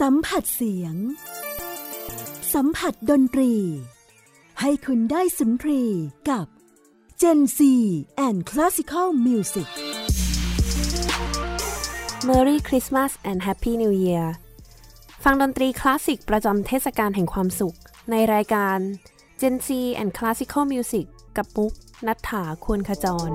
สัมผัสเสียง สัมผัสดนตรี ให้คุณได้สุนทรีกับ Gen C and Classical Music Merry Christmas and Happy New Year ฟังดนตรีคลาสสิกประจำเทศกาลแห่งความสุข ในรายการ Gen C and Classical Music กับมุกนัฐถาควรขจร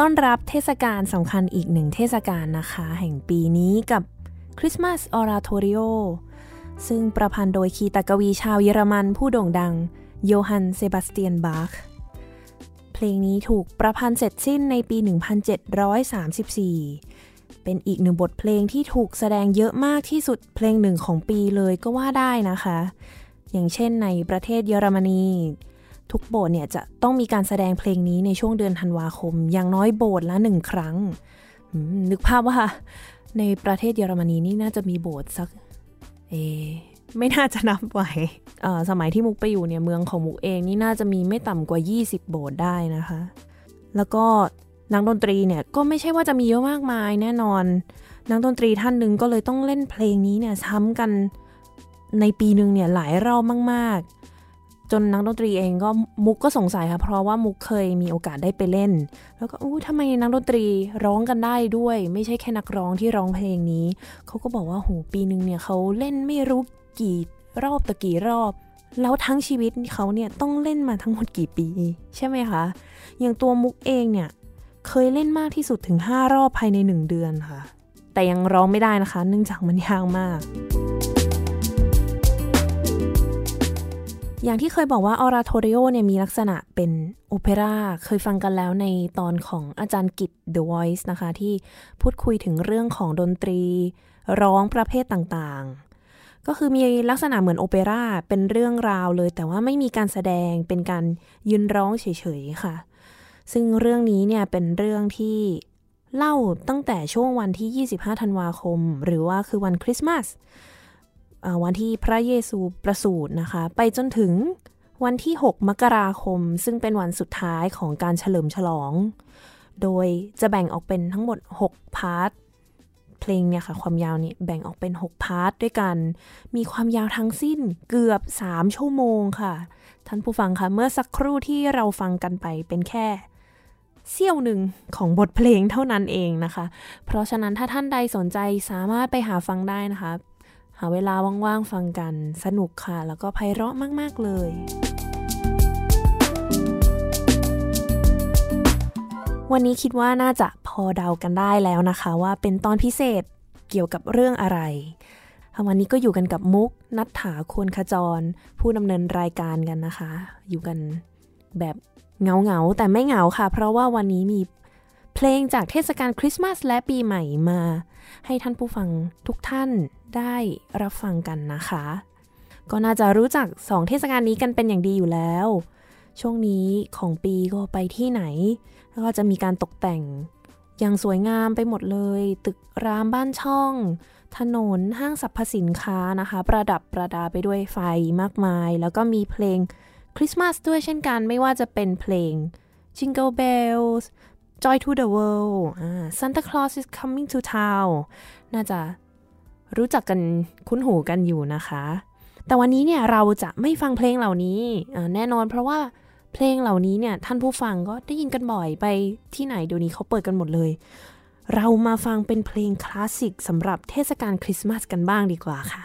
ต้อนรับเทศกาลสำคัญอีกหนึ่งเทศกาลนะคะ แห่งปีนี้กับ Christmas Oratorio ซึ่งประพันธ์โดยคีตกวีชาวเยอรมันผู้โด่งดังโยฮันเซบาสเตียนบาคเพลงนี้ถูกประพันธ์เสร็จสิ้นในปี 1734 เป็นอีกหนึ่งบทเพลงที่ถูกแสดงเยอะมากที่สุดเพลงหนึ่งของปีเลยก็ว่าได้นะคะ อย่างเช่นในประเทศเยอรมนี ทุกโบสถ์เนี่ยจะต้องมีการแสดงเพลงนี้ในช่วงเดือนธันวาคม อย่างน้อยโบสถ์ละหนึ่งครั้ง นึกภาพว่า ในประเทศเยอรมนีนี่น่าจะมีโบสถ์สัก เอ ไม่น่าจะนับไหวสมัยที่มุกไปอยู่เนี่ยเมืองของมุกเองนี่น่าจะมีไม่ต่ำกว่า 20 โบสถ์ได้นะคะ แล้วก็นักดนตรีเนี่ยก็ไม่ใช่ว่าจะมีเยอะมากมายแน่นอน นักดนตรีท่านหนึ่งก็เลยต้องเล่นเพลงนี้เนี่ยซ้ำกันในปีหนึ่งเนี่ยหลายรอบมาก จนนักดนตรีเองก็มุกก็สงสัยค่ะเพราะว่ามุกเคยมีโอกาสได้ไปเล่น แล้วก็อู้ทำไมนักดนตรีร้องกันได้ด้วย ไม่ใช่แค่นักร้องที่ร้องเพลงนี้เขาก็บอกว่าโหปีหนึ่งเนี่ยเขาเล่นไม่รู้กี่รอบตะกี่รอบ แล้วทั้งชีวิตเขาเนี่ยต้องเล่นมาทั้งหมดกี่ปี ใช่ไหมคะอย่างตัวมุกเองเนี่ยเคยเล่นมากที่สุดถึง 5 รอบภายใน 1 เดือนค่ะ แต่ยังร้องไม่ได้นะคะ เนื่องจากมันยากมาก อย่างที่เคยบอกว่าออราโทริโอเนี่ยมีลักษณะเป็นโอเปร่าเคยฟังกันแล้วในตอนของอาจารย์กิต The Voice นะคะ ที่พูดคุยถึงเรื่องของดนตรี ร้องประเภทต่างๆ ก็คือมีลักษณะเหมือนโอเปร่าเป็นเรื่องราวเลย แต่ว่าไม่มีการแสดงเป็นการยืนร้องเฉยๆค่ะ ซึ่งเรื่องนี้เนี่ยเป็นเรื่องที่เล่าตั้งแต่ช่วงวันที่ 25 ธันวาคม หรือว่าคือวันคริสต์มาส วันที่พระเยซูประสูตินะคะ ไปจนถึงวันที่ 6 มกราคม ซึ่งเป็นวันสุดท้ายของการเฉลิมฉลอง โดยจะแบ่งออกเป็นทั้งหมด 6 part เพลงเนี่ยค่ะ ความยาวนี่แบ่งออกเป็น 6 part ด้วยกัน มีความยาวทั้งสิ้นเกือบ 3 ชั่วโมงค่ะ ท่านผู้ฟังคะ เมื่อสักครู่ที่เราฟังกันไปเป็นแค่เสี้ยวหนึ่งของบทเพลงเท่านั้นเองนะคะ เพราะฉะนั้นถ้าท่านใดสนใจสามารถไปหาฟังได้นะคะ หาเวลาว่างๆฟังกันสนุกค่ะ แล้วก็ไพเราะมาก ๆ เลยวันนี้คิดว่าน่าจะพอเดากันได้แล้วนะคะ ว่าเป็นตอนพิเศษเกี่ยวกับเรื่องอะไร วันนี้ก็อยู่กันกับมุกนัทถาควรขจร ผู้ดำเนินรายการกันนะคะ อยู่กันแบบเงาเงาแต่ไม่เหงาค่ะ เพราะว่าวันนี้มีเพลงจากเทศกาลคริสต์มาสและปีใหม่มา ให้ท่านผู้ฟังทุกท่าน ได้รับฟังกันนะคะ ก็น่าจะรู้จักสองเทศกาลนี้กันเป็นอย่างดีอยู่แล้ว ช่วงนี้ของปีก็ไปที่ไหน แล้วก็จะมีการตกแต่งอย่างสวยงามไปหมดเลย ตึกรามบ้านช่อง ถนนห้างสรรพสินค้านะคะ ประดับประดาไปด้วยไฟมากมาย แล้วก็มีเพลงคริสต์มาสด้วยเช่นกันไม่ว่าจะเป็นเพลง Jingle Bells Joy to the World Santa Claus is coming to town น่าจะ รู้จักกันคุ้นหูกันอยู่นะคะ แต่วันนี้เนี่ยเราจะไม่ฟังเพลงเหล่านี้แน่นอนเพราะว่าเพลงเหล่านี้เนี่ยท่านผู้ฟังก็ได้ยินกันบ่อยไปที่ไหนเดี๋ยวนี้เขาเปิดกันหมดเลย เรามาฟังเป็นเพลงคลาสสิกสำหรับเทศกาลคริสต์มาสกันบ้างดีกว่าค่ะ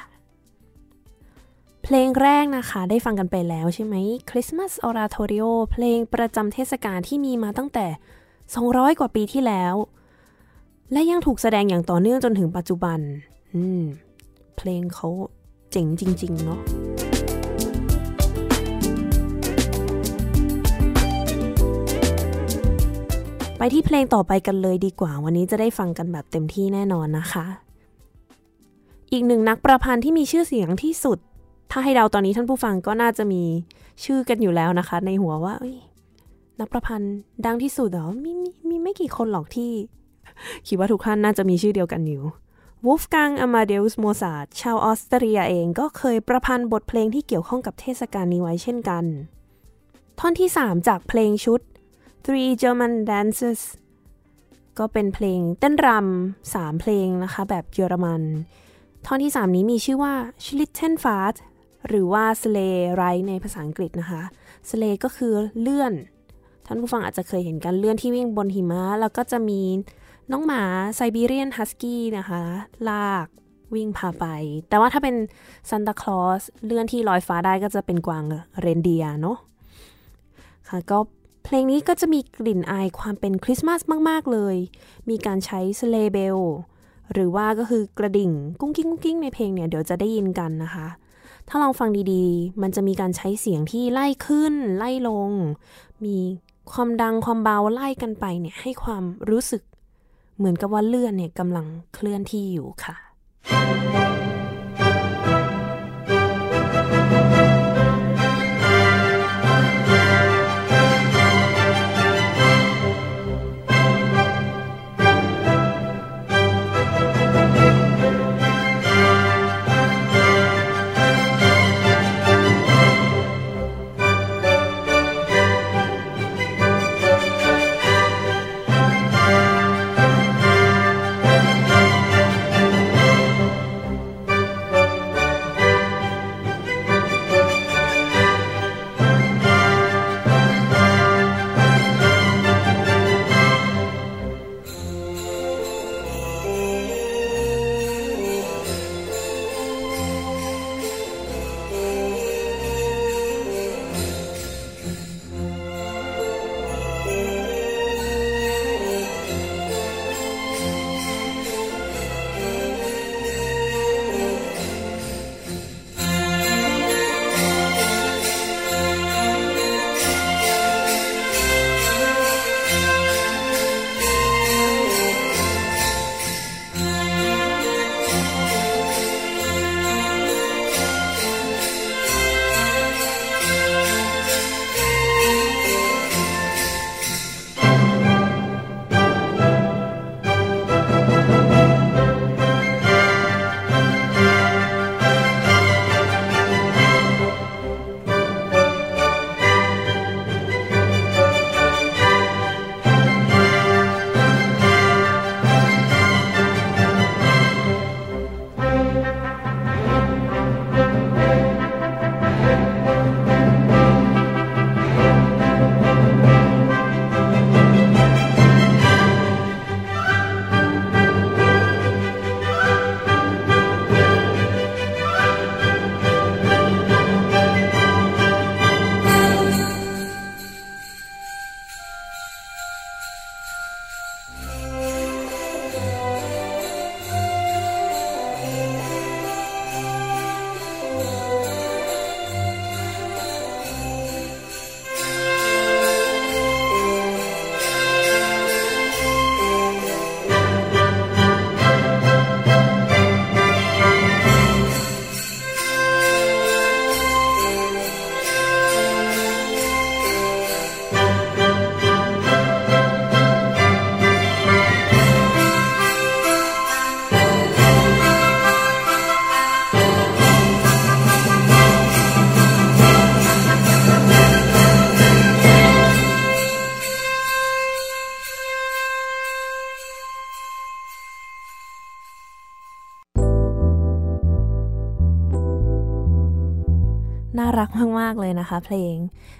เพลงแรกนะคะได้ฟังกันไปแล้วใช่ไหม Christmas Oratorio เพลงประจำเทศกาลที่มีมาตั้งแต่ 200 กว่าปีที่แล้ว และยังถูกแสดงอย่างต่อเนื่องจนถึงปัจจุบัน เพลงเขาเจ๋งจริง ๆ เนาะไปที่เพลงต่อไปกันเลยดีกว่า วันนี้จะได้ฟังกันแบบเต็มที่แน่นอนนะคะ อีกหนึ่งนักประพันธ์ที่มีชื่อเสียงที่สุด ถ้าให้เราตอนนี้ท่านผู้ฟังก็น่าจะมีชื่อกันอยู่แล้วนะคะ ในหัวว่านักประพันธ์ดังที่สุดเหรอมีมีมีไม่กี่คนหรอกที่ คิดว่าทุกท่านน่าจะมีชื่อเดียวกันอยู่ วูฟกังอมาเดอุสโมซาชาวออสเตรียเองก็เคยประพันธ์บทเพลงที่เกี่ยวข้องกับเทศกาลนี้ไว้เช่นกัน ท่อนที่ 3 จากเพลงชุด Three German Dances ก็เป็นเพลงเต้นรำสามเพลงนะคะ แบบเยอรมัน ท่อนที่ 3 นี้มีชื่อว่า Schlitten Fahrt หรือว่า Sleigh Ride ในภาษาอังกฤษนะคะ Sleigh ก็คือเลื่อน ท่านผู้ฟังอาจจะเคยเห็นกันเลื่อนที่วิ่งบนหิมะ แล้วก็จะมี น้องหมาไซบีเรียนฮัสกี้นะคะ ลากวิ่งพาไป แต่ว่าถ้าเป็นซันตาคลอสเลื่อนที่ลอยฟ้าได้ก็จะเป็นกวางเรนเดียเนาะค่ะก็เพลงนี้ก็จะมีกลิ่นอายความเป็นคริสต์มาสมาก ๆ เลย มีการใช้ sleigh bell หรือว่าก็คือกระดิ่งกุ้งกิ้งกุ้งกิ้งในเพลงเนี่ยเดี๋ยวจะได้ยินกันนะคะ ถ้าลองฟังดีๆ มันจะมีการใช้เสียงที่ไล่ขึ้น ไล่ลง มีความดังความเบาไล่กันไปเนี่ยให้ความรู้สึก เหมือนกับว่าเลื่อนเนี่ยกำลังเคลื่อนที่อยู่ค่ะ เลยนะคะ เพลง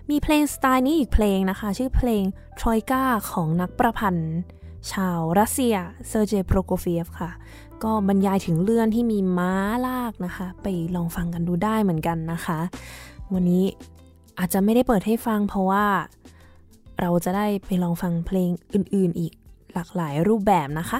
มีเพลงสไตล์นี้อีกเพลงนะคะ ชื่อเพลงทรอยกาของนักประพันธ์ชาวรัสเซียเซอร์เจโปรโกเฟียฟค่ะ ก็บรรยายถึงเลื่อนที่มีม้าลากนะคะ ไปลองฟังกันดูได้เหมือนกันนะคะ วันนี้อาจจะไม่ได้เปิดให้ฟังเพราะว่าเราจะได้ไปลองฟังเพลงอื่นๆอีกหลากหลายรูปแบบนะคะ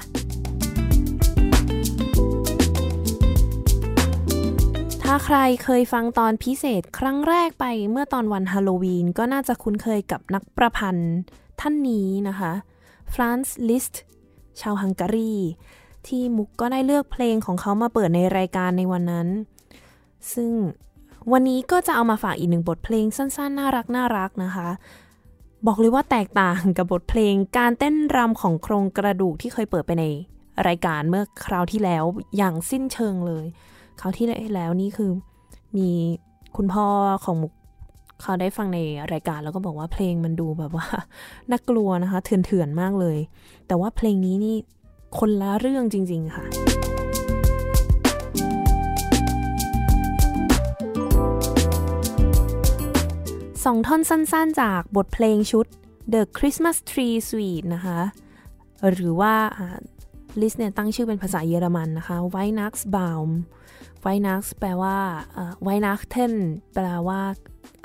ถ้าใครเคยฟังตอนพิเศษครั้งแรกไปเมื่อตอนวันฮาโลวีน ก็น่าจะคุ้นเคยกับนักประพันธ์ท่านนี้นะคะฟรานซ์ลิสต์ชาวฮังการี ที่มุกก็ได้เลือกเพลงของเขามาเปิดในรายการในวันนั้น ซึ่งวันนี้ก็จะเอามาฝากอีกหนึ่งบทเพลงสั้นๆ น่ารักน่ารักนะคะ บอกเลยว่าแตกต่างกับบทเพลงการเต้นรำของโครงกระดูกที่เคยเปิดไปในรายการเมื่อคราวที่แล้วอย่างสิ้นเชิงเลย คราวที่แล้วนี่คือมีคุณพ่อของมุกเขาได้ฟังในรายการแล้วก็บอกว่าเพลงมันดูแบบว่าน่ากลัวนะคะเถื่อนๆมากเลย แต่ว่าเพลงนี้นี่คนละเรื่องจริง ๆ ค่ะสองท่อนสั้นๆ จากบทเพลงชุด The Christmas Tree Suite นะคะ หรือว่าลิสต์เนี่ยตั้งชื่อเป็นภาษาเยอรมันนะคะ Weihnachtsbaum Weihnachts แปลว่า Weihnachten แปลว่า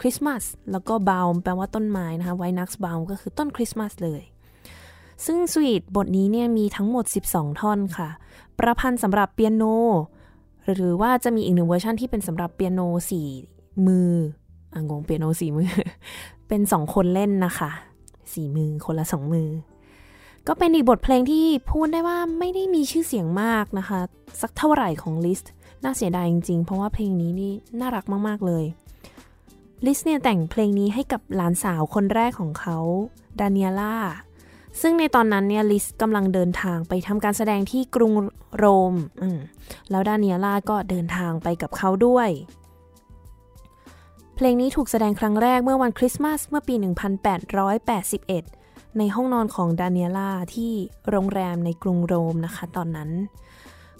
คริสต์มาสแล้วก็ Baum แปลว่าต้นไม้นะคะ Weihnachtsbaum ก็คือต้นคริสต์มาสเลย ซึ่งสวีทบทนี้เนี่ยมีทั้งหมด 12 ท่อนค่ะ ประพันธ์สำหรับเปียโน หรือว่าจะมีอีกหนึ่งเวอร์ชันที่เป็นสำหรับเปียโนสี่มืออ่งงเปียโนสี่มือ เป็นสองคนเล่นนะคะสี่มือคนละสองมือ ก็เป็นอีกบทเพลงที่พูดได้ว่าไม่ได้มีชื่อเสียงมากนะคะ สักเท่าไหร่ของลิสต์ น่าเสียดายจริงๆ เพราะว่าเพลงนี้นี่น่ารักมากๆเลยลิสเนี่ยแต่งเพลงนี้ให้กับหลานสาวคนแรกของเขาดานิเอล่าซึ่งในตอนนั้นเนี่ยลิสกำลังเดินทางไปทำการแสดงที่กรุงโรมแล้วดานิเอล่าก็เดินทางไปกับเขาด้วย เพลงนี้ถูกแสดงครั้งแรกเมื่อวันคริสต์มาสเมื่อปี 1881 ในห้องนอนของดานิเอล่าที่โรงแรมในกรุงโรมนะคะ ตอนนั้น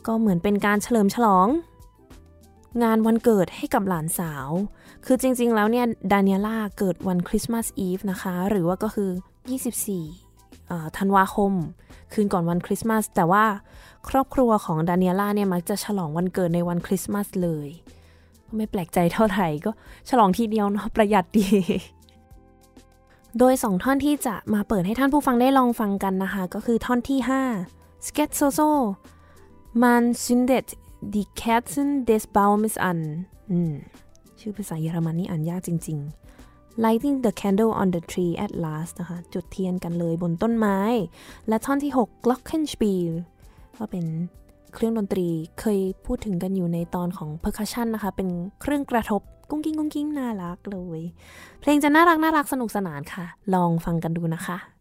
ก็เหมือนเป็นการเฉลิมฉลอง งานวันเกิดให้กับหลานสาว คือจริงๆ แล้วเนี่ยดานิเอล่าเกิดวันคริสต์มาสอีฟนะคะ หรือว่าก็คือ 24ธันวาคม คืนก่อนวันคริสต์มาส แต่ว่าครอบครัวของดานิเอล่าเนี่ยมักจะฉลองวันเกิดในวันคริสต์มาสเลย ไม่แปลกใจเท่าไหร่ก็ฉลองทีเดียวเนาะประหยัดดี โดยสองท่อนที่จะมาเปิดให้ท่านผู้ฟังได้ลองฟังกันนะคะ ก็คือท่อนที่ 5 Sket so so Man zündet die Kerzen des Baumes an ชื่อภาษาเยอรมันนี่อ่านยากจริง ๆ Lighting the candle on the tree at last นะคะ จุดเทียนกันเลยบนต้นไม้ และท่อนที่ 6 Glockenspiel ก็เป็นเครื่องดนตรีเคยพูดถึงกันอยู่ในตอนของ percussion นะคะ เป็นเครื่องกระทบกุ้งกิ้งกุ้งกิ้งน่ารักเลย เพลงจะน่ารักน่ารักสนุกสนานค่ะ ลองฟังกันดูนะคะ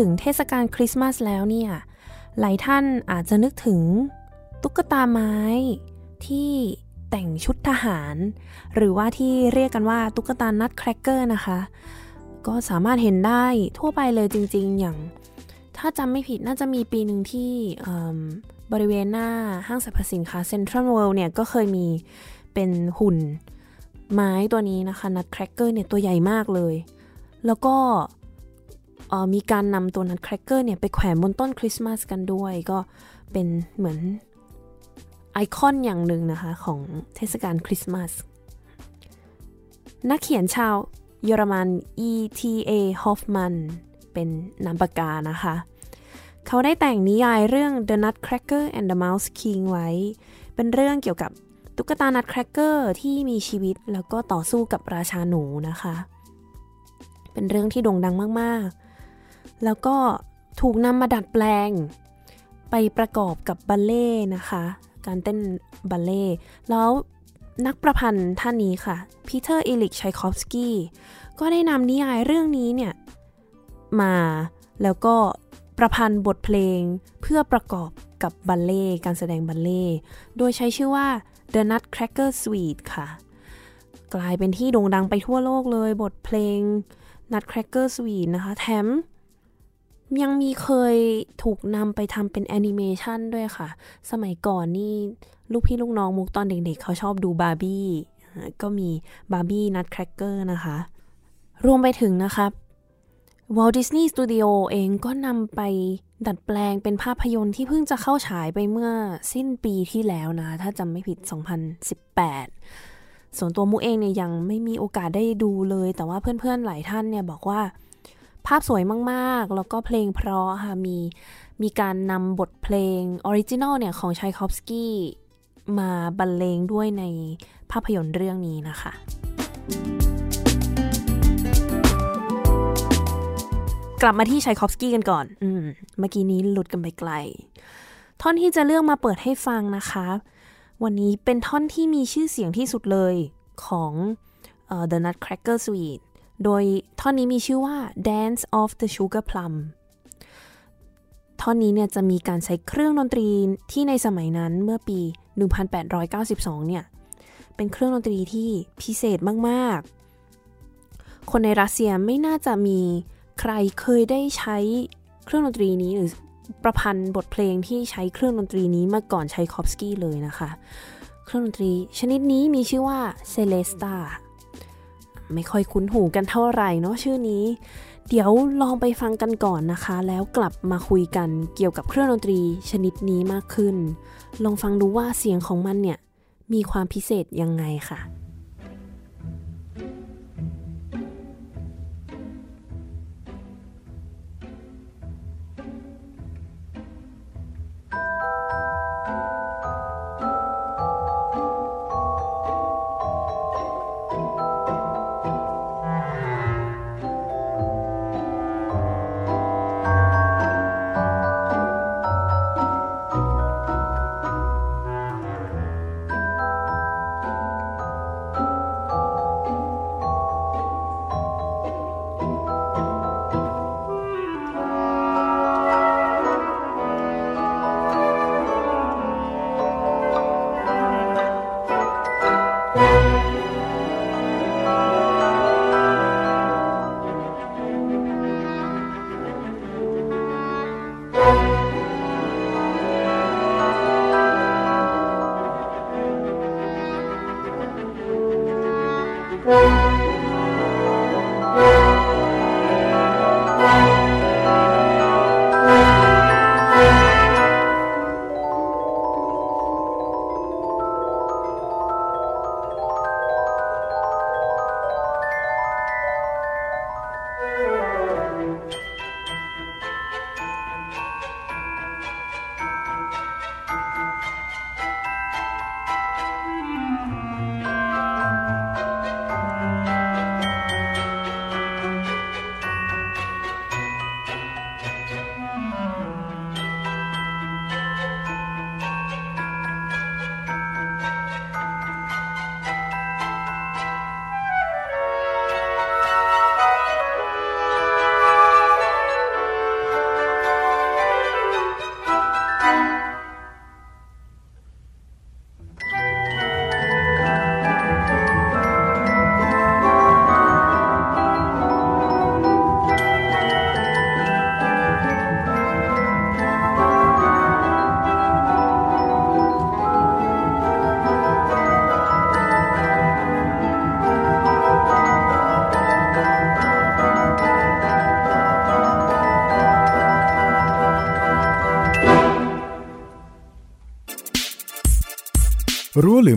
ถึงเทศกาลคริสต์มาสแล้วเนี่ย หลายท่านอาจจะนึกถึงตุ๊กตาไม้ที่แต่งชุดทหาร หรือว่าที่เรียกกันว่าตุ๊กตา nutcracker นะคะ ก็สามารถเห็นได้ทั่วไปเลยจริงๆ อย่าง ถ้าจำไม่ผิดน่าจะมีปีหนึ่งที่บริเวณหน้าห้างสรรพสินค้าเซ็นทรัลเวิลด์เนี่ยก็เคยมีเป็นหุ่นไม้ตัวนี้นะคะ nutcracker เนี่ยตัวใหญ่มากเลย แล้วก็ มีการนำตัว nutcracker เนี่ยไปแขวนบนต้นคริสต์มาสกันด้วย ก็เป็นเหมือนไอคอนอย่างหนึ่งนะคะของเทศกาลคริสต์มาส นักเขียนชาวเยอรมัน E.T.A. Hoffman เป็นนามปากกานะคะ เขาได้แต่งนิยายเรื่อง The Nutcracker and the Mouse King ไว้ เป็นเรื่องเกี่ยวกับตุ๊กตา nutcracker ที่มีชีวิตแล้วก็ต่อสู้กับราชาหนูนะคะ เป็นเรื่องที่โด่งดังมาก แล้วก็ถูกนำมาดัดแปลง ไปประกอบกับบัลเล่นะคะ การเต้นบัลเล่แล้วนักประพันธ์ท่านนี้ค่ะพีเตอร์อิลิกชัยคอฟสกี้ก็ได้นำนิยายเรื่องนี้เนี่ยมาแล้วก็ประพันธ์บทเพลงเพื่อประกอบกับบัลเล่การแสดงบัลเล่โดยใช้ชื่อว่า The Nutcracker Suite ค่ะ กลายเป็นที่โด่งดังไปทั่วโลกเลยบทเพลง Nutcracker Suite นะคะ แถม ยังมีเคยถูกนำไปทำเป็นแอนิเมชันด้วยค่ะ สมัยก่อนนี่ลูกพี่ลูกน้องมุกตอนเด็กๆ เขาชอบดูบาร์บี้ก็มีบาร์บี้ Nutcracker นะคะ รวมไปถึงนะครับ Walt Disney Studio เองก็นำไปดัดแปลงเป็นภาพยนตร์ที่เพิ่งจะเข้าฉายไปเมื่อสิ้นปีที่แล้วนะ ถ้าจำไม่ผิด 2018 ส่วนตัวมุกเองเนี่ยยังไม่มีโอกาสได้ดูเลย แต่ว่าเพื่อนๆหลายท่านเนี่ยบอกว่าภาพสวยมากๆ แล้วก็เพลงเพราะค่ะ มีมีการนำบทเพลง original เนี่ยของชัยคอฟสกี้มาบรรเลงด้วยในภาพยนตร์เรื่องนี้นะคะ กลับมาที่ชัยคอฟสกี้กันก่อน อืม เมื่อกี้นี้หลุดกันไปไกล ท่อนที่จะเลือกมาเปิดให้ฟังนะคะ วันนี้เป็นท่อนที่มีชื่อเสียงที่สุดเลยของ uh, The Nutcracker Suite โดยท่อนนี้มีชื่อว่า Dance of the Sugar Plum ท่อนนี้เนี่ยจะมีการใช้เครื่องดนตรีที่ในสมัยนั้นเมื่อปี 1892 เนี่ย เป็นเครื่องดนตรีที่พิเศษมาก ๆ คนในรัสเซียไม่น่าจะมีใครเคยได้ใช้เครื่องดนตรีนี้หรือประพันธ์บทเพลงที่ใช้เครื่องดนตรีนี้มาก่อนชัยคอฟสกี้เลยนะคะ เครื่องดนตรีชนิดนี้มีชื่อว่าเซเลสตา ไม่ค่อยคุ้นหูกันเท่าไหร่เนาะชื่อนี้ เดี๋ยวลองไปฟังกันก่อนนะคะ แล้วกลับมาคุยกันเกี่ยวกับเครื่องดนตรีชนิดนี้มากขึ้น ลองฟังดูว่าเสียงของมันเนี่ยมีความพิเศษยังไงค่ะ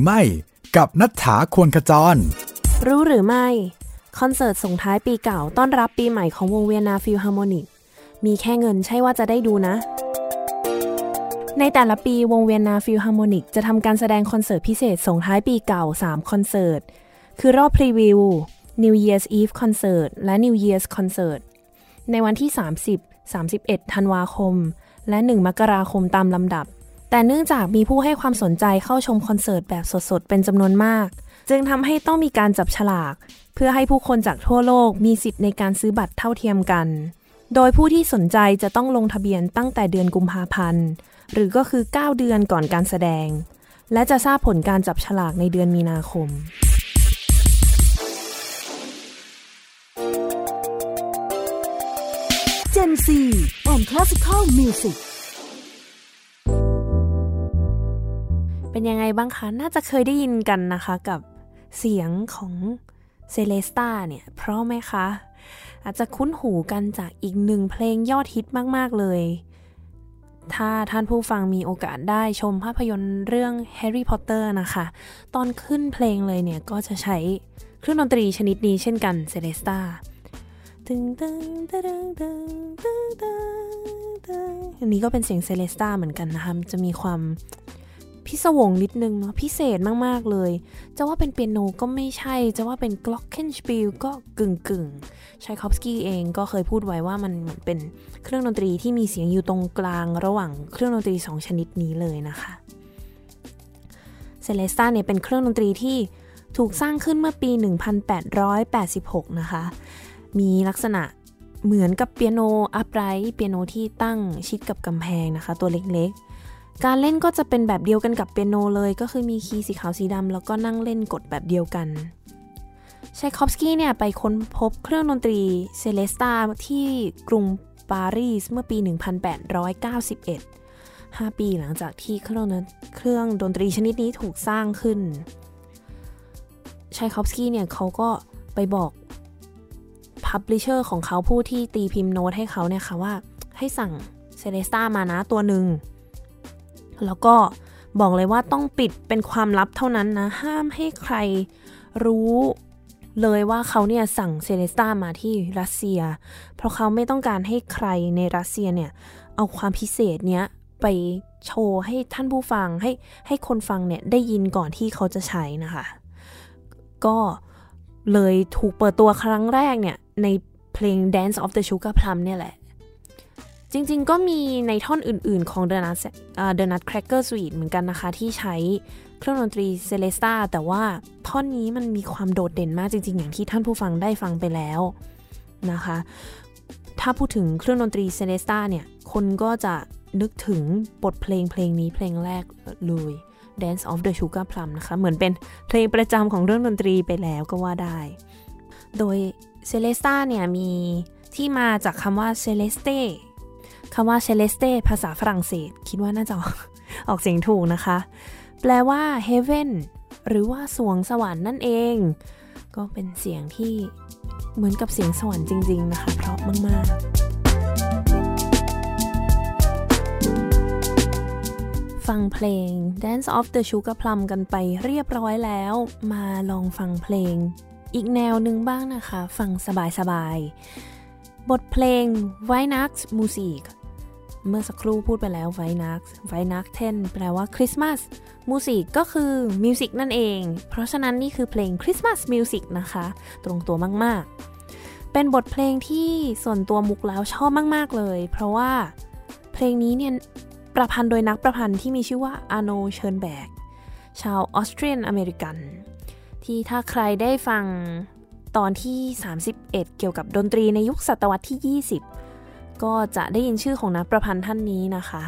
รู้หรือไม่ กับนัฐาควรขจร รู้หรือไม่ คอนเสิร์ตส่งท้ายปีเก่าต้อนรับปีใหม่ของวงเวียนนาฟิลฮาร์โมนิกมีแค่เงินใช่ว่าจะได้ดูนะ ในแต่ละปีวงเวียนนาฟิลฮาร์โมนิกจะทำการแสดงคอนเสิร์ตพิเศษส่งท้ายปีเก่า 3 คอนเสิร์ต คือรอบ preview New Year's Eve Concert และ New Year's Concert ในวันที่ 30 31 ธันวาคม และ 1 มกราคมตามลำดับ แต่เนื่องจากมีผู้ให้ความสนใจเข้าชมคอนเสิร์ตแบบสดๆ เป็นจำนวนมาก จึงทำให้ต้องมีการจับฉลาก เพื่อให้ผู้คนจากทั่วโลกมีสิทธิ์ในการซื้อบัตรเท่าเทียมกัน โดยผู้ที่สนใจจะต้องลงทะเบียนตั้งแต่เดือนกุมภาพันธ์ หรือก็คือ 9 เดือนก่อนการแสดง และจะทราบผลการจับฉลากในเดือนมีนาคม Gen C and Classical Music เป็นยังไงบ้างคะ น่าจะเคยได้ยินกันนะคะกับเสียงของเซเลสตาเนี่ย เพราะไหมคะ อาจจะคุ้นหูกันจากอีกหนึ่งเพลงยอดฮิตมาก ๆ เลย ถ้าท่านผู้ฟังมีโอกาสได้ชมภาพยนตร์เรื่อง Harry Potter นะคะ ตอนขึ้นเพลงเลยเนี่ย ก็จะใช้เครื่องดนตรีชนิดนี้เช่นกันเซเลสตาตึงตึงตึงตึงตึงตึงตึงอันนี้ก็เป็นเสียงเซเลสตาเหมือนกันนะคะ จะมีความ พิศวงนิดนึงเนาะพิเศษมาก ๆ เลย จะว่าเป็นเปียโนก็ไม่ใช่ จะว่าเป็นกล็อกเคนสปิลก็กึ่งกึ่งชัยคอฟสกี้เองก็เคยพูดไว้ว่ามันเหมือนเป็นเครื่องดนตรีที่มีเสียงอยู่ตรงกลางระหว่างเครื่องดนตรี 2 ชนิดนี้เลยนะคะเซเลสตาเนี่ยเป็นเครื่องดนตรีที่ถูกสร้างขึ้นเมื่อปี 1886 นะคะ มีลักษณะเหมือนกับเปียโน upright เปียโนที่ตั้งชิดกับกำแพงนะคะ ตัวเล็กๆ การเล่นก็จะเป็นแบบเดียวกันกับเปียโนเลยก็คือมีคีย์สีขาวสีดำแล้วก็นั่งเล่นกดแบบเดียวกันชัยคอฟสกี้เนี่ยไปค้นพบเครื่องดนตรีเซเลสตาที่กรุงปารีสเมื่อปี 1891 5 ปีหลังจากที่เครื่องเครื่องดนตรีชนิดนี้ถูกสร้างขึ้นชัยคอฟสกี้เนี่ยเขาก็ไปบอก publisher ของเขาผู้ที่ตีพิมพ์โน้ตให้เขาเนี่ยค่ะว่าให้สั่งเซเลสตามานะตัวหนึ่ง แล้วก็บอกเลยว่าต้องปิดเป็นความลับเท่านั้นนะ ห้ามให้ใครรู้เลยว่าเขาเนี่ยสั่งเซเลสตามาที่รัสเซีย เพราะเขาไม่ต้องการให้ใครในรัสเซียเนี่ย เอาความพิเศษเนี้ยไปโชว์ให้ท่านผู้ฟังให้ให้คนฟังเนี่ยได้ยินก่อนที่เขาจะใช้นะคะ ก็เลยถูกเปิดตัวครั้งแรกเนี่ย ในเพลง Dance of the Sugar Plum เนี่ยแหละ จริงๆ ก็มีในท่อนอื่นๆ ของ The Nut The Nutcracker Suite เหมือนกันนะคะ ที่ใช้เครื่องดนตรีเซเลสตาแต่ว่าท่อนนี้มันมีความโดดเด่นมากจริง ๆ อย่างที่ท่านผู้ฟังได้ฟังไปแล้วนะคะ ถ้าพูดถึงเครื่องดนตรีเซเลสตาเนี่ย คนก็จะนึกถึงบทเพลงเพลงนี้เพลงแรกเลย Dance of the Sugar Plum นะคะ เหมือนเป็นเพลงประจำของเครื่องดนตรีไปแล้วก็ว่าได้ โดยเซเลสตาเนี่ยมีที่มาจากคำว่า céleste คำว่า céleste ภาษาฝรั่งเศส คิดว่าน่าจะออกเสียงถูกนะคะ แปลว่า heaven หรือว่าสวงสวรรค์นั่นเอง ก็เป็นเสียงที่เหมือนกับเสียงสวรรค์จริง ๆ นะคะ เพราะมาก ๆ ฟังเพลง Dance of the Sugar Plum กันไปเรียบร้อยแล้ว มาลองฟังเพลง อีกแนวหนึ่งบ้างนะคะ ฟังสบาย ๆ บทเพลง v i n a x Music เมื่อสักครู่พูดไปแล้ว v i n a x v i n a x 10แปลว่าคริสต์มาส Musik ก็คือ music นั่นเอง เพราะฉะนั้นนี่คือเพลงคริสต์มาส music นะคะ ตรงตัวมาก ๆ เป็นบทเพลงที่ส่วนตัวมุกแล้วชอบมาก ๆ เลย เพราะว่าเพลงนี้เนี่ย ประพันธ์โดยนักประพันธ์ที่มีชื่อว่าอาโนเชิร์นแบก ชาวออสเตรียนอเมริกัน ที่ถ้าใครได้ฟังตอนที่ 31 เกี่ยวกับดนตรีในยุคศตวรรษที่ 20 ก็จะได้ยินชื่อของนักประพันธ์ท่านนี้นะคะ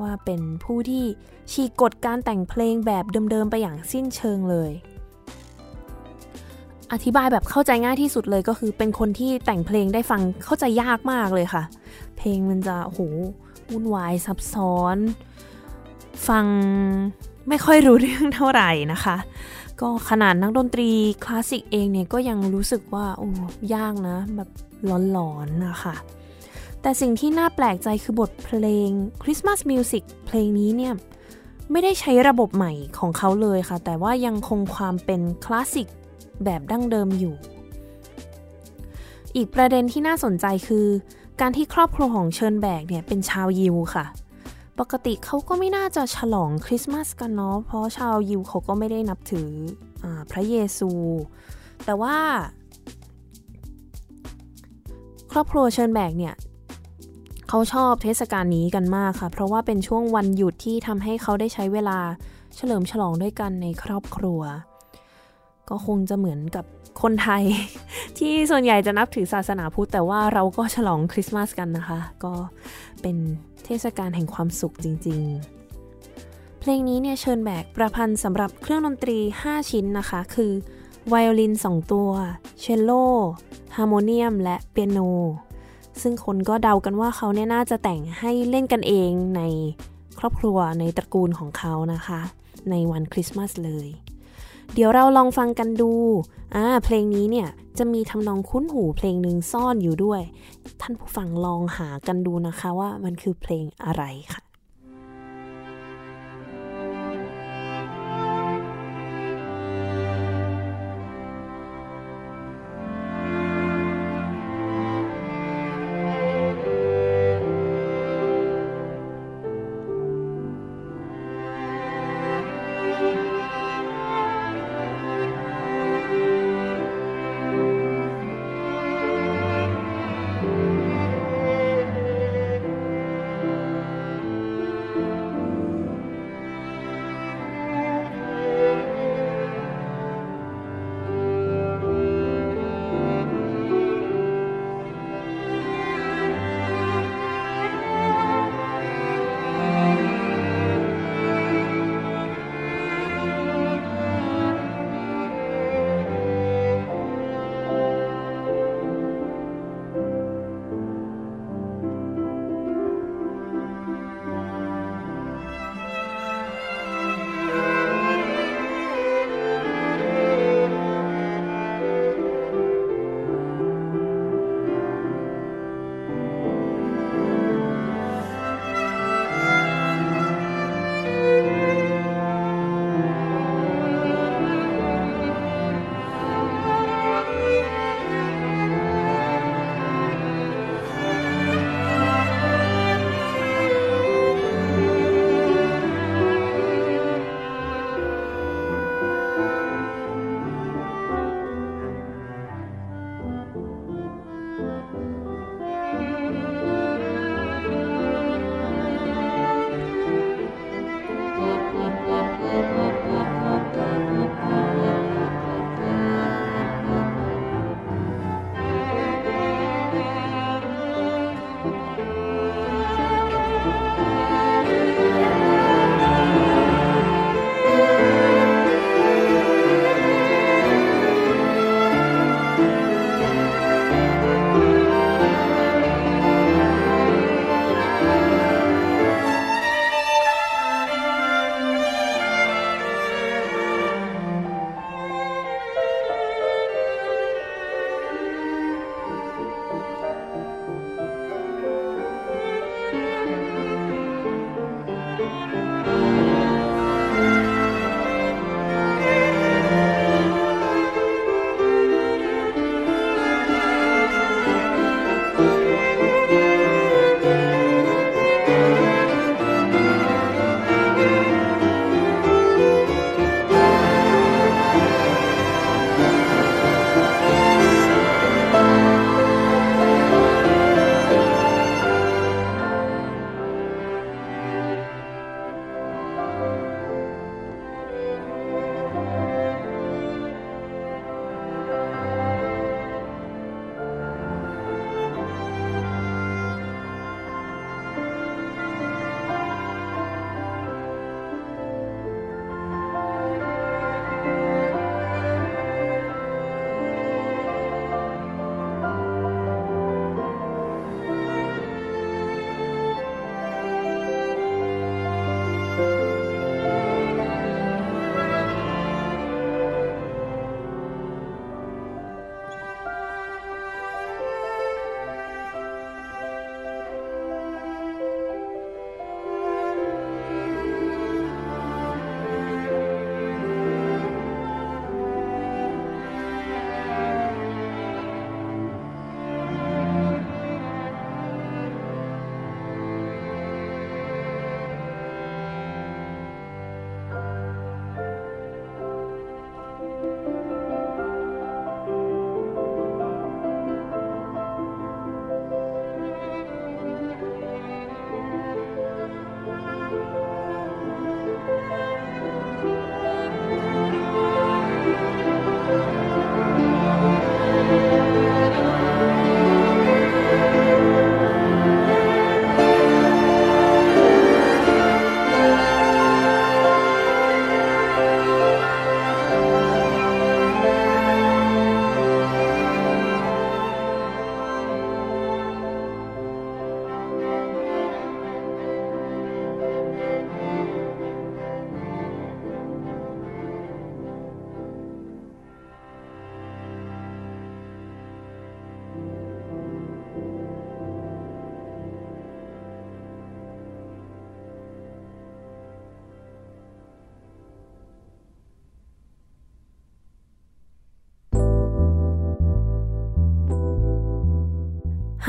ว่าเป็นผู้ที่ฉีกกฎการแต่งเพลงแบบเดิมๆไปอย่างสิ้นเชิงเลย อธิบายแบบเข้าใจง่ายที่สุดเลยก็คือเป็นคนที่แต่งเพลงได้ฟังเข้าใจยากมากเลยค่ะ เพลงมันจะโหวุ่นวายซับซ้อน ฟังไม่ค่อยรู้เรื่องเท่าไหร่นะคะ ก็ขนาดนักดนตรีคลาสสิกเองเนี่ยก็ยังรู้สึกว่าโอ้ยากนะ แบบหลอนๆนะคะ แต่สิ่งที่น่าแปลกใจคือบทเพลงคริสต์มาส music เพลงนี้เนี่ยไม่ได้ใช้ระบบใหม่ของเขาเลยค่ะ แต่ว่ายังคงความเป็นคลาสสิกแบบดั้งเดิมอยู่ อีกประเด็นที่น่าสนใจคือ การที่ครอบครัวของเชินแบร์กเนี่ยเป็นชาวยิวค่ะ ปกติเขาก็ไม่น่าจะฉลองคริสต์มาสกันเนาะ เพราะชาวยิวเขาก็ไม่ได้นับถืออพระเยซู แต่ว่า ครอบครัวเชิญแบกเนี่ย เขาชอบเทศกาลนี้กันมากค่ะ เพราะว่าเป็นช่วงวันหยุดที่ทำให้เขาได้ใช้เวลาเฉลิมฉลองด้วยกันในครอบครัว ก็คงจะเหมือนกับคนไทย ที่ส่วนใหญ่จะนับถือศาสนาพุทธแต่ว่าเราก็ฉลองคริสต์มาสกันนะคะ ก็เป็นเทศกาลแห่งความสุขจริง ๆ เพลงนี้เนี่ยเชินแบร์กประพันธ์สำหรับเครื่องดนตรี 5 ชิ้นนะคะ คือไวโอลิน 2 ตัว เชลโล ฮาร์โมเนียม และเปียโน ซึ่งคนก็เดากันว่าเขาเนี่ยน่าจะแต่งให้เล่นกันเองในครอบครัวในตระกูลของเขานะคะ ในวันคริสต์มาสเลย เดี๋ยวเราลองฟังกันดูอ่าเพลงนี้เนี่ยจะมีทำนองคุ้นหูเพลงหนึ่งซ่อนอยู่ด้วย ท่านผู้ฟังลองหากันดูนะคะว่ามันคือเพลงอะไรค่ะ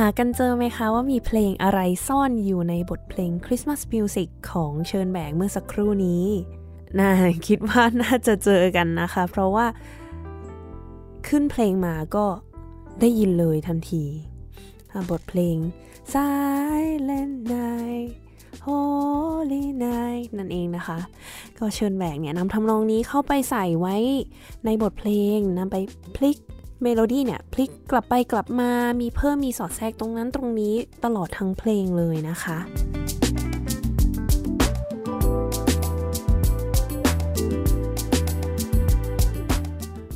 หากันเจอไหมคะว่ามีเพลงอะไรซ่อนอยู่ในบทเพลงคริสต์มาสมิวสิกของเชิญแบงเมื่อสักครู่นี้น่าคิดว่าน่าจะเจอกันนะคะ เพราะว่าขึ้นเพลงมาก็ได้ยินเลยทันที บทเพลง Silent Night Holy Night นั่นเองนะคะ ก็เชิญแบกเนี่ยนำทำนองนี้เข้าไปใส่ไว้ในบทเพลงนำไปพลิก เมโลดี้เนี่ยพลิกกลับไปกลับมามีเพิ่มมีสอดแทรกตรงนั้นตรงนี้ตลอดทั้งเพลงเลยนะคะ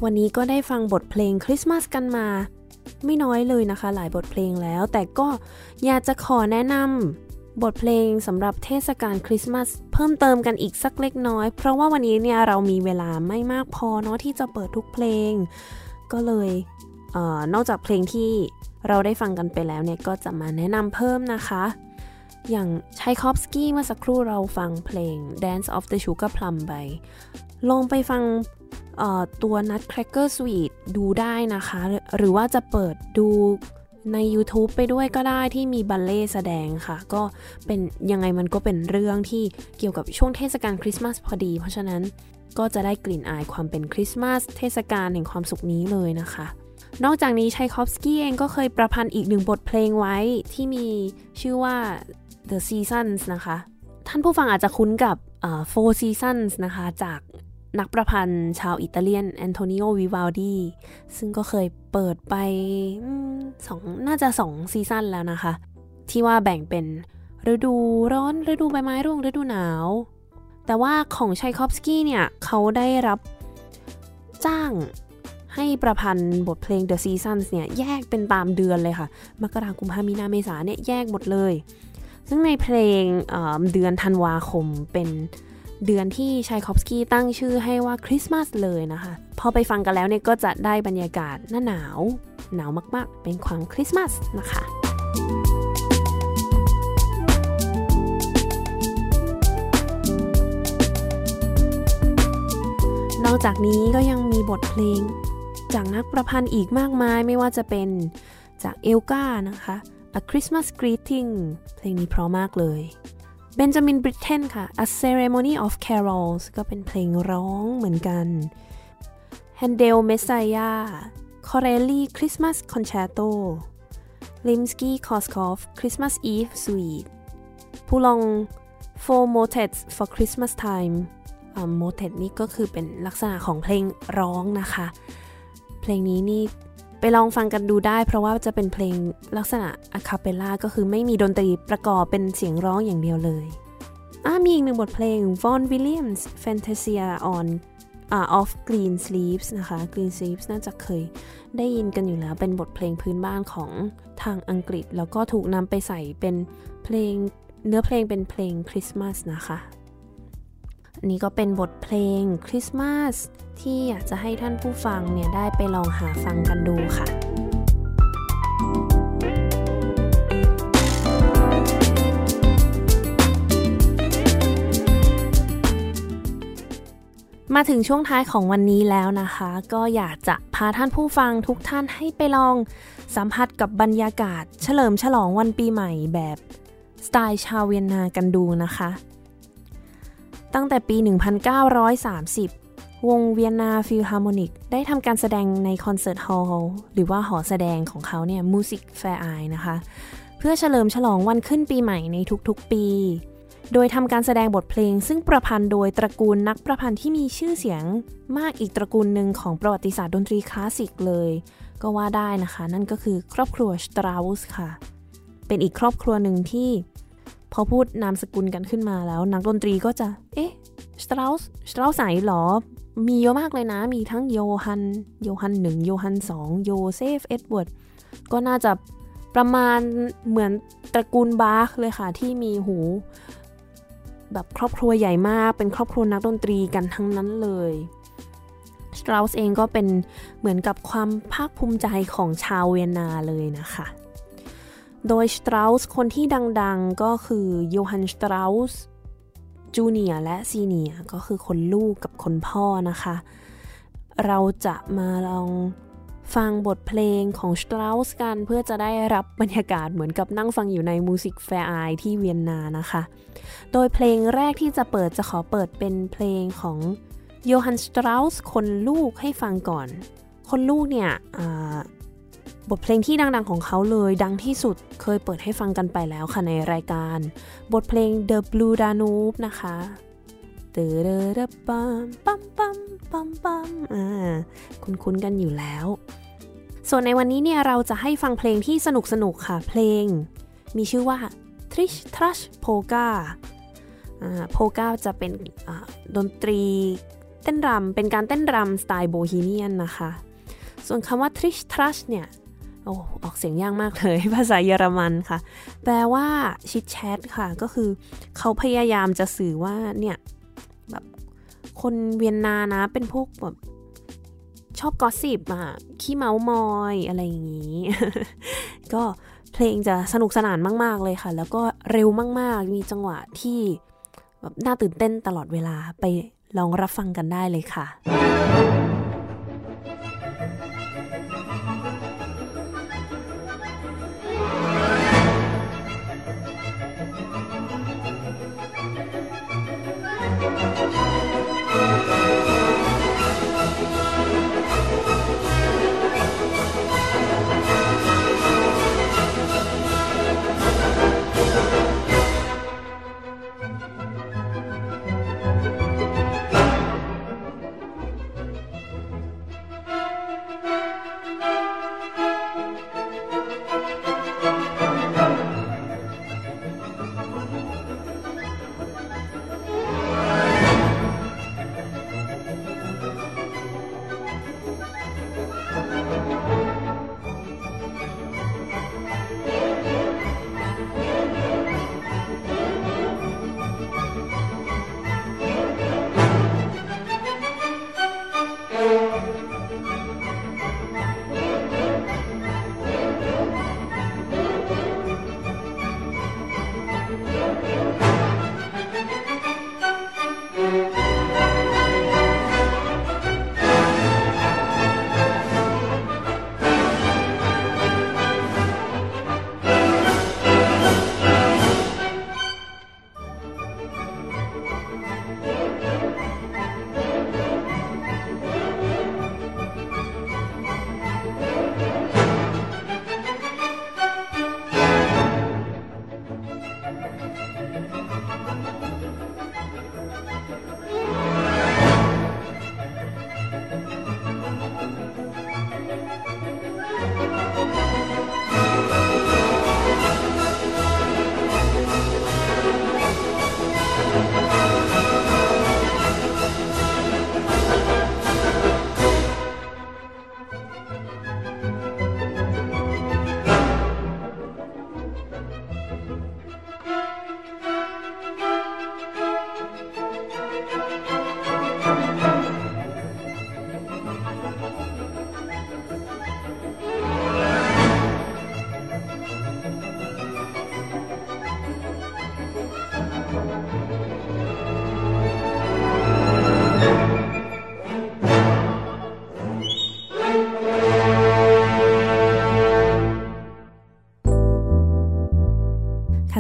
วันนี้ก็ได้ฟังบทเพลงคริสต์มาสกันมา ไม่น้อยเลยนะคะ หลายบทเพลงแล้ว แต่ก็อยากจะขอแนะนำบทเพลงสำหรับเทศกาลคริสต์มาสเพิ่มเติมกันอีกสักเล็กน้อย เพราะว่าวันนี้เนี่ยเรามีเวลาไม่มากพอเนาะที่จะเปิดทุกเพลง ก็เลยเออนอกจากเพลงที่เราได้ฟังกันไปแล้วเนี่ยก็จะมาแนะนำเพิ่มนะคะ อย่างชัยคอฟสกี้เมื่อสักครู่เราฟังเพลง Dance of the Sugar Plum ไป ลองไปฟังตัว Nutcracker Suite ดูได้นะคะ หรือว่าจะเปิดดูใน YouTube ไปด้วยก็ได้ที่มีบัลเล่แสดงค่ะ ก็เป็นยังไงมันก็เป็นเรื่องที่เกี่ยวกับช่วงเทศกาลคริสต์มาสพอดี เพราะฉะนั้น ก็จะได้กลิ่นอายความเป็นคริสต์มาสเทศกาลแห่งความสุขนี้เลยนะคะ นอกจากนี้ชัยคอฟสกี้เองก็เคยประพันธ์อีกหนึ่งบทเพลงไว้ที่มีชื่อว่า The Seasons นะคะ ท่านผู้ฟังอาจจะคุ้นกับ Four Seasons นะคะจากนักประพันธ์ชาวอิตาเลียนแอนโทนิโอวิวาลดีซึ่งก็เคยเปิดไปสองน่าจะสอง season แล้วนะคะ ที่ว่าแบ่งเป็นฤดูร้อนฤดูใบไม้ร่วงฤดูหนาว แต่ว่าของชัยคอฟสกี้เนี่ย เขาได้รับจ้างให้ประพันธ์บทเพลง The Seasons เนี่ย แยกเป็นตามเดือนเลยค่ะ มกรากุมภามีนาเมษาเนี่ย แยกหมดเลย ซึ่งในเพลงเเดือนธันวาคมเป็นเดือนที่ชัยคอฟสกี้ตั้งชื่อให้ว่าคริสต์มาสเลยนะคะ พอไปฟังกันแล้วเนี่ย ก็จะได้บรรยากาศหน้าหนาว หนาวมาก ๆ เป็นความคริสต์มาสนะคะ นอกจากนี้ก็ยังมีบทเพลง จากนักประพันธ์อีกมากมายไม่ว่าจะเป็นจากเอลกานะคะ A Christmas Greeting เพลงนี้เพราะมากเลยเบนจามินบริเทนค่ะ A Ceremony of Carols ก็เป็นเพลงร้องเหมือนกัน Handel Messiah Corelli Christmas Concerto Rimsky Koskov Christmas Eve Suite ผู้ลอง Four Motets for Christmas Time โมเทตนี่ก็คือเป็นลักษณะของเพลงร้องนะคะ เพลงนี้นี่ไปลองฟังกันดูได้ เพราะว่าจะเป็นเพลงลักษณะอะคาเปล่าก็คือไม่มีดนตรีประกอบเป็นเสียงร้องอย่างเดียวเลยมีอีกหนึ่งบทเพลง Von Williams Fantasia on uh, of Green Sleeves นะคะ Green Sleeves น่าจะเคยได้ยินกันอยู่แล้ว เป็นบทเพลงพื้นบ้านของทางอังกฤษ แล้วก็ถูกนำไปใส่เป็นเพลงเนื้อเพลงเป็นเพลงคริสต์มาสนะคะ นี่ก็เป็นบทเพลงคริสต์มาสที่อยากจะให้ท่านผู้ฟังเนี่ยได้ไปลองหาฟังกันดูค่ะมาถึงช่วงท้ายของวันนี้แล้วนะคะ ก็อยากจะพาท่านผู้ฟังทุกท่านให้ไปลองสัมผัสกับบรรยากาศ เฉลิมฉลองวันปีใหม่แบบ สไตล์ชาวเวียนนากันดูนะคะ ตั้งแต่ปี 1930 วงเวียนนาฟิลฮาร์โมนิกได้ทำการแสดงในคอนเสิร์ตฮอลล์หรือว่าหอแสดงของเขาเนี่ย Musikverein นะคะ เพื่อเฉลิมฉลองวันขึ้นปีใหม่ในทุกๆปี โดยทำการแสดงบทเพลง ซึ่งประพันธ์โดยตระกูลนักประพันธ์ที่มีชื่อเสียงมากอีกตระกูลหนึ่งของประวัติศาสตร์ดนตรีคลาสสิกเลย ก็ว่าได้นะคะ นั่นก็คือครอบครัวสตราอุสค่ะ เป็นอีกครอบครัวหนึ่งที่ พอพูดนามสกุลกันขึ้นมาแล้ว นักดนตรีก็จะ เอ๊ะสตราสสตราสไหนหรอ มีเยอะมากเลยนะ มีทั้งโยฮัน โยฮันหนึ่งโยฮันสองโยเซฟ เอ็ดเวิร์ด ก็น่าจะประมาณเหมือนตระกูลบาร์เลยค่ะ ที่มีหู แบบครอบครัวใหญ่มาก เป็นครอบครัวนักดนตรีกันทั้งนั้นเลยสตราสเองก็เป็นเหมือนกับความภาคภูมิใจของชาวเวียนนาเลยนะคะ โดยสตราสคนที่ดังๆก็คือโยฮันสตราสจูเนียและซีเนียก็คือคนลูกกับคนพ่อนะคะ เราจะมาลองฟังบทเพลงของสตราสกันเพื่อจะได้รับบรรยากาศเหมือนกับนั่งฟังอยู่ใน Musikverein ที่เวียนนานะคะ โดยเพลงแรกที่จะเปิดจะขอเปิดเป็นเพลงของโยฮันสตราสคนลูกให้ฟังก่อน คนลูกเนี่ย บทเพลงที่ดังๆของเขาเลยดังที่สุดเคยเปิดให้ฟังกันไปแล้วค่ะในรายการ บทเพลง The Blue Danube นะคะเตอเดปัมปัมปัมปัมปัมอ่าคุ้นๆกันอยู่แล้ว ส่วนในวันนี้เนี่ยเราจะให้ฟังเพลงที่สนุกสนุกค่ะเพลง มีชื่อว่า Trish Trash Polka โพกาจะเป็นดนตรีเต้นรำเป็นการเต้นรำสไตล์โบฮีเมียนนะคะ ส่วนคำว่า Trish Trash เนี่ย โอ้ออกเสียงยากมากเลย ภาษาเยอรมันค่ะ แปลว่าชิดแชทค่ะ ก็คือเขาพยายามจะสื่อว่าเนี่ยแบบคนเวียนนานะเป็นพวกแบบชอบกอสิบอะขี้เมามอยอะไรอย่างนี้ ก็เพลงจะสนุกสนานมาก ๆ เลยค่ะ แล้วก็เร็วมาก ๆ มีจังหวะที่แบบน่าตื่นเต้นตลอดเวลาไปลองรับฟังกันได้เลยค่ะ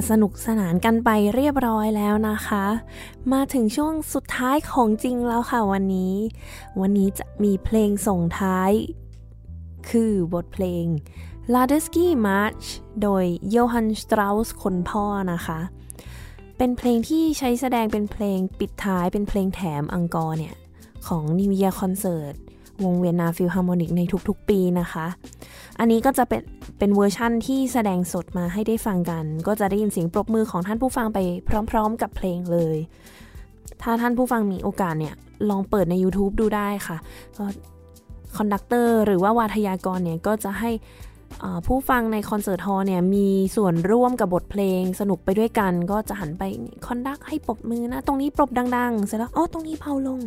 สนุกสนานกันไปเรียบร้อยแล้วนะคะ มาถึงช่วงสุดท้ายของจริงแล้วค่ะวันนี้ วันนี้จะมีเพลงส่งท้าย คือบทเพลง l a d e s k y March โดยโยฮันสตราสคนพ่อนะคะ เป็นเพลงที่ใช้แสดงเป็นเพลงปิดท้ายเป็นเพลงแถม encore เนี่ย ของ New Year Concert วงเวียนนาฟิลฮาร์โมนิกในทุกๆปีนะคะ อันนี้ก็จะเป็น เป็นเวอร์ชั่นที่แสดงสดมาให้ได้ฟังกัน ก็จะได้ยินเสียงปรบมือของท่านผู้ฟังไปพร้อมๆ กับเพลงเลย ถ้าท่านผู้ฟังมีโอกาสเนี่ยลองเปิดใน YouTube ดูได้ค่ะก็ conductor หรือว่าวาทยากรเนี่ยก็จะให้ผู้ฟังในคอนเสิร์ตฮอลเนี่ยมีส่วนร่วมกับบทเพลงสนุกไปด้วยกัน ก็จะหันไป conduct ให้ปรบมือนะ ตรงนี้ปรบดังๆ เสร็จแล้วอ๋อตรงนี้เบาลง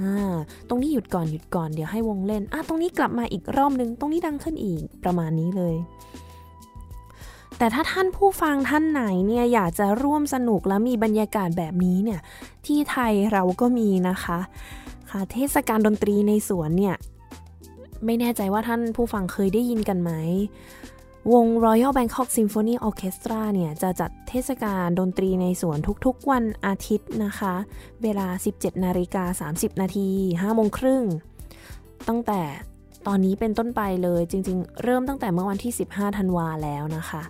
อ่าตรงนี้หยุดก่อนหยุดก่อนเดี๋ยวให้วงเล่นอะตรงนี้กลับมาอีกรอบนึง ตรงนี้ดังขึ้นอีกประมาณนี้เลย แต่ถ้าท่านผู้ฟังท่านไหนเนี่ยอยากจะร่วมสนุกและมีบรรยากาศแบบนี้เนี่ยที่ไทยเราก็มีนะคะค่ะเทศกาลดนตรีในสวนเนี่ยไม่แน่ใจว่าท่านผู้ฟังเคยได้ยินกันไหม วง Royal Bangkok Symphony Orchestra เนี่ยจะจัดเทศกาลดนตรีในสวนทุกๆวันอาทิตย์นะคะ เวลา 17 นาฬิกา 30 นาที5โมงครึ่ง ตั้งแต่ตอนนี้เป็นต้นไปเลยจริงๆ เริ่มตั้งแต่เมื่อวันที่ 15 ธันวาแล้วนะคะ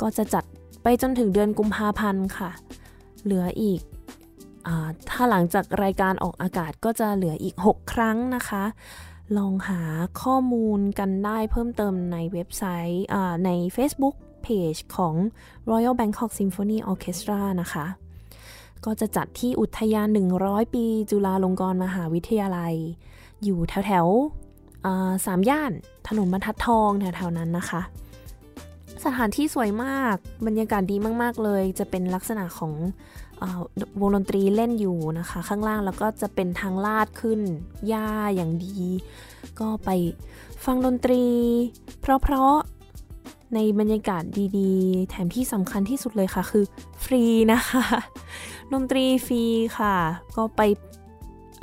ก็จะจัดไปจนถึงเดือนกุมภาพันธ์ค่ะ เหลืออีกอถ้าหลังจากรายการออกอากาศก็จะเหลืออีก 6 ครั้งนะคะ ลองหาข้อมูลกันได้เพิ่มเติมในเว็บไซต์ใน Facebook Page ของ Royal Bangkok Symphony Orchestra นะคะ ก็จะจัดที่อุทยาน 100 ปี จุฬาลงกรณ์มหาวิทยาลัย อยู่แถวแถวสามย่าน ถนนบรรทัดทองแถวๆนั้นนะคะ สถานที่สวยมาก บรรยากาศดีมาก ๆ เลย จะเป็นลักษณะของ วงดนตรีเล่นอยู่นะคะ ข้างล่างแล้วก็จะเป็นทางลาดขึ้นหญ้าอย่างดี ก็ไปฟังดนตรี เพราะๆในบรรยากาศดีๆ แถมที่สำคัญที่สุดเลยค่ะคือฟรีนะคะ ดนตรีฟรีค่ะ ก็ไป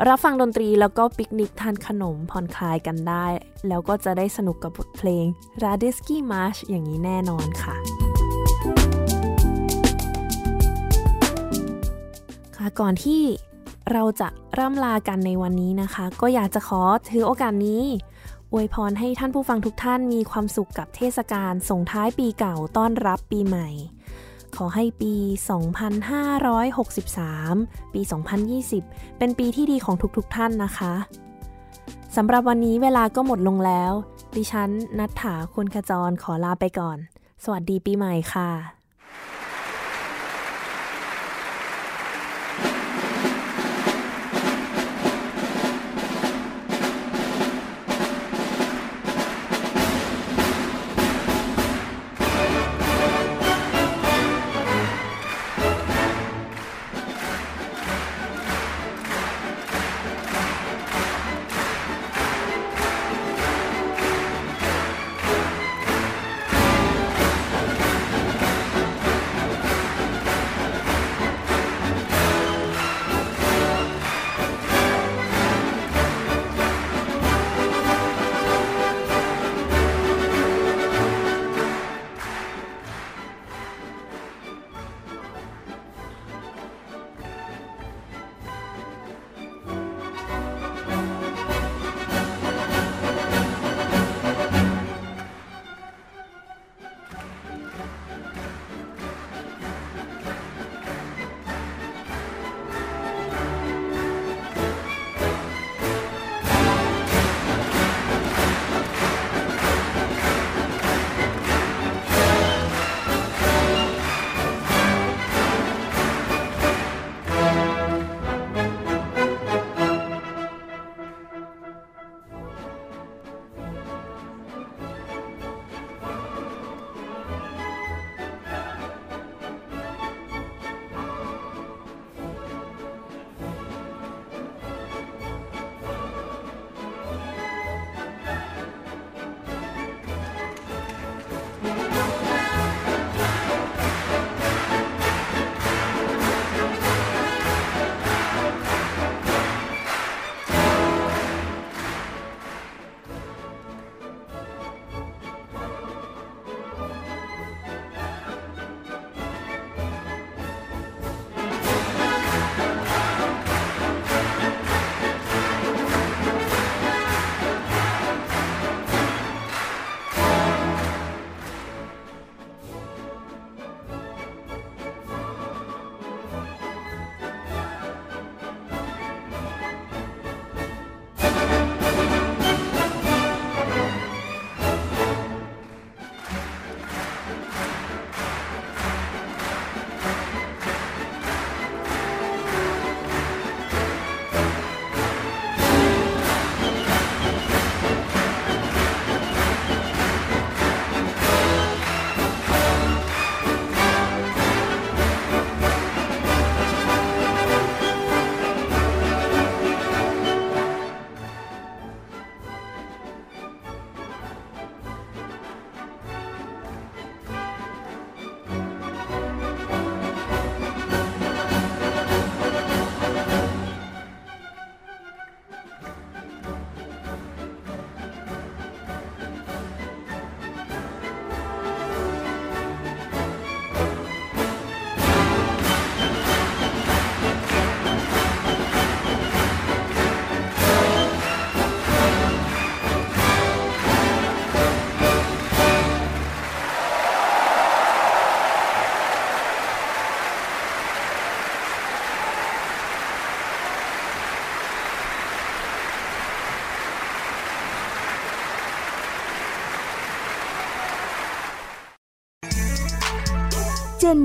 รับฟังดนตรีแล้วก็ปิกนิกทานขนมผ่อนคลายกันได้ แล้วก็จะได้สนุกกับบทเพลง r a d i s k y March อย่างนี้แน่นอนค่ะ ก่อนที่เราจะร่ำลากันในวันนี้นะคะ ก็อยากจะขอถือโอกาสนี้ อวยพรให้ท่านผู้ฟังทุกท่านมีความสุขกับเทศกาลส่งท้ายปีเก่าต้อนรับปีใหม่ ขอให้ปี 2563 ปี 2020 เป็นปีที่ดีของทุกๆทท่านนะคะสำหรับวันนี้เวลาก็หมดลงแล้ว ดิฉันนัทถาคุณขจรขอลาไปก่อน สวัสดีปีใหม่ค่ะ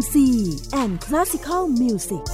Z and Classical Music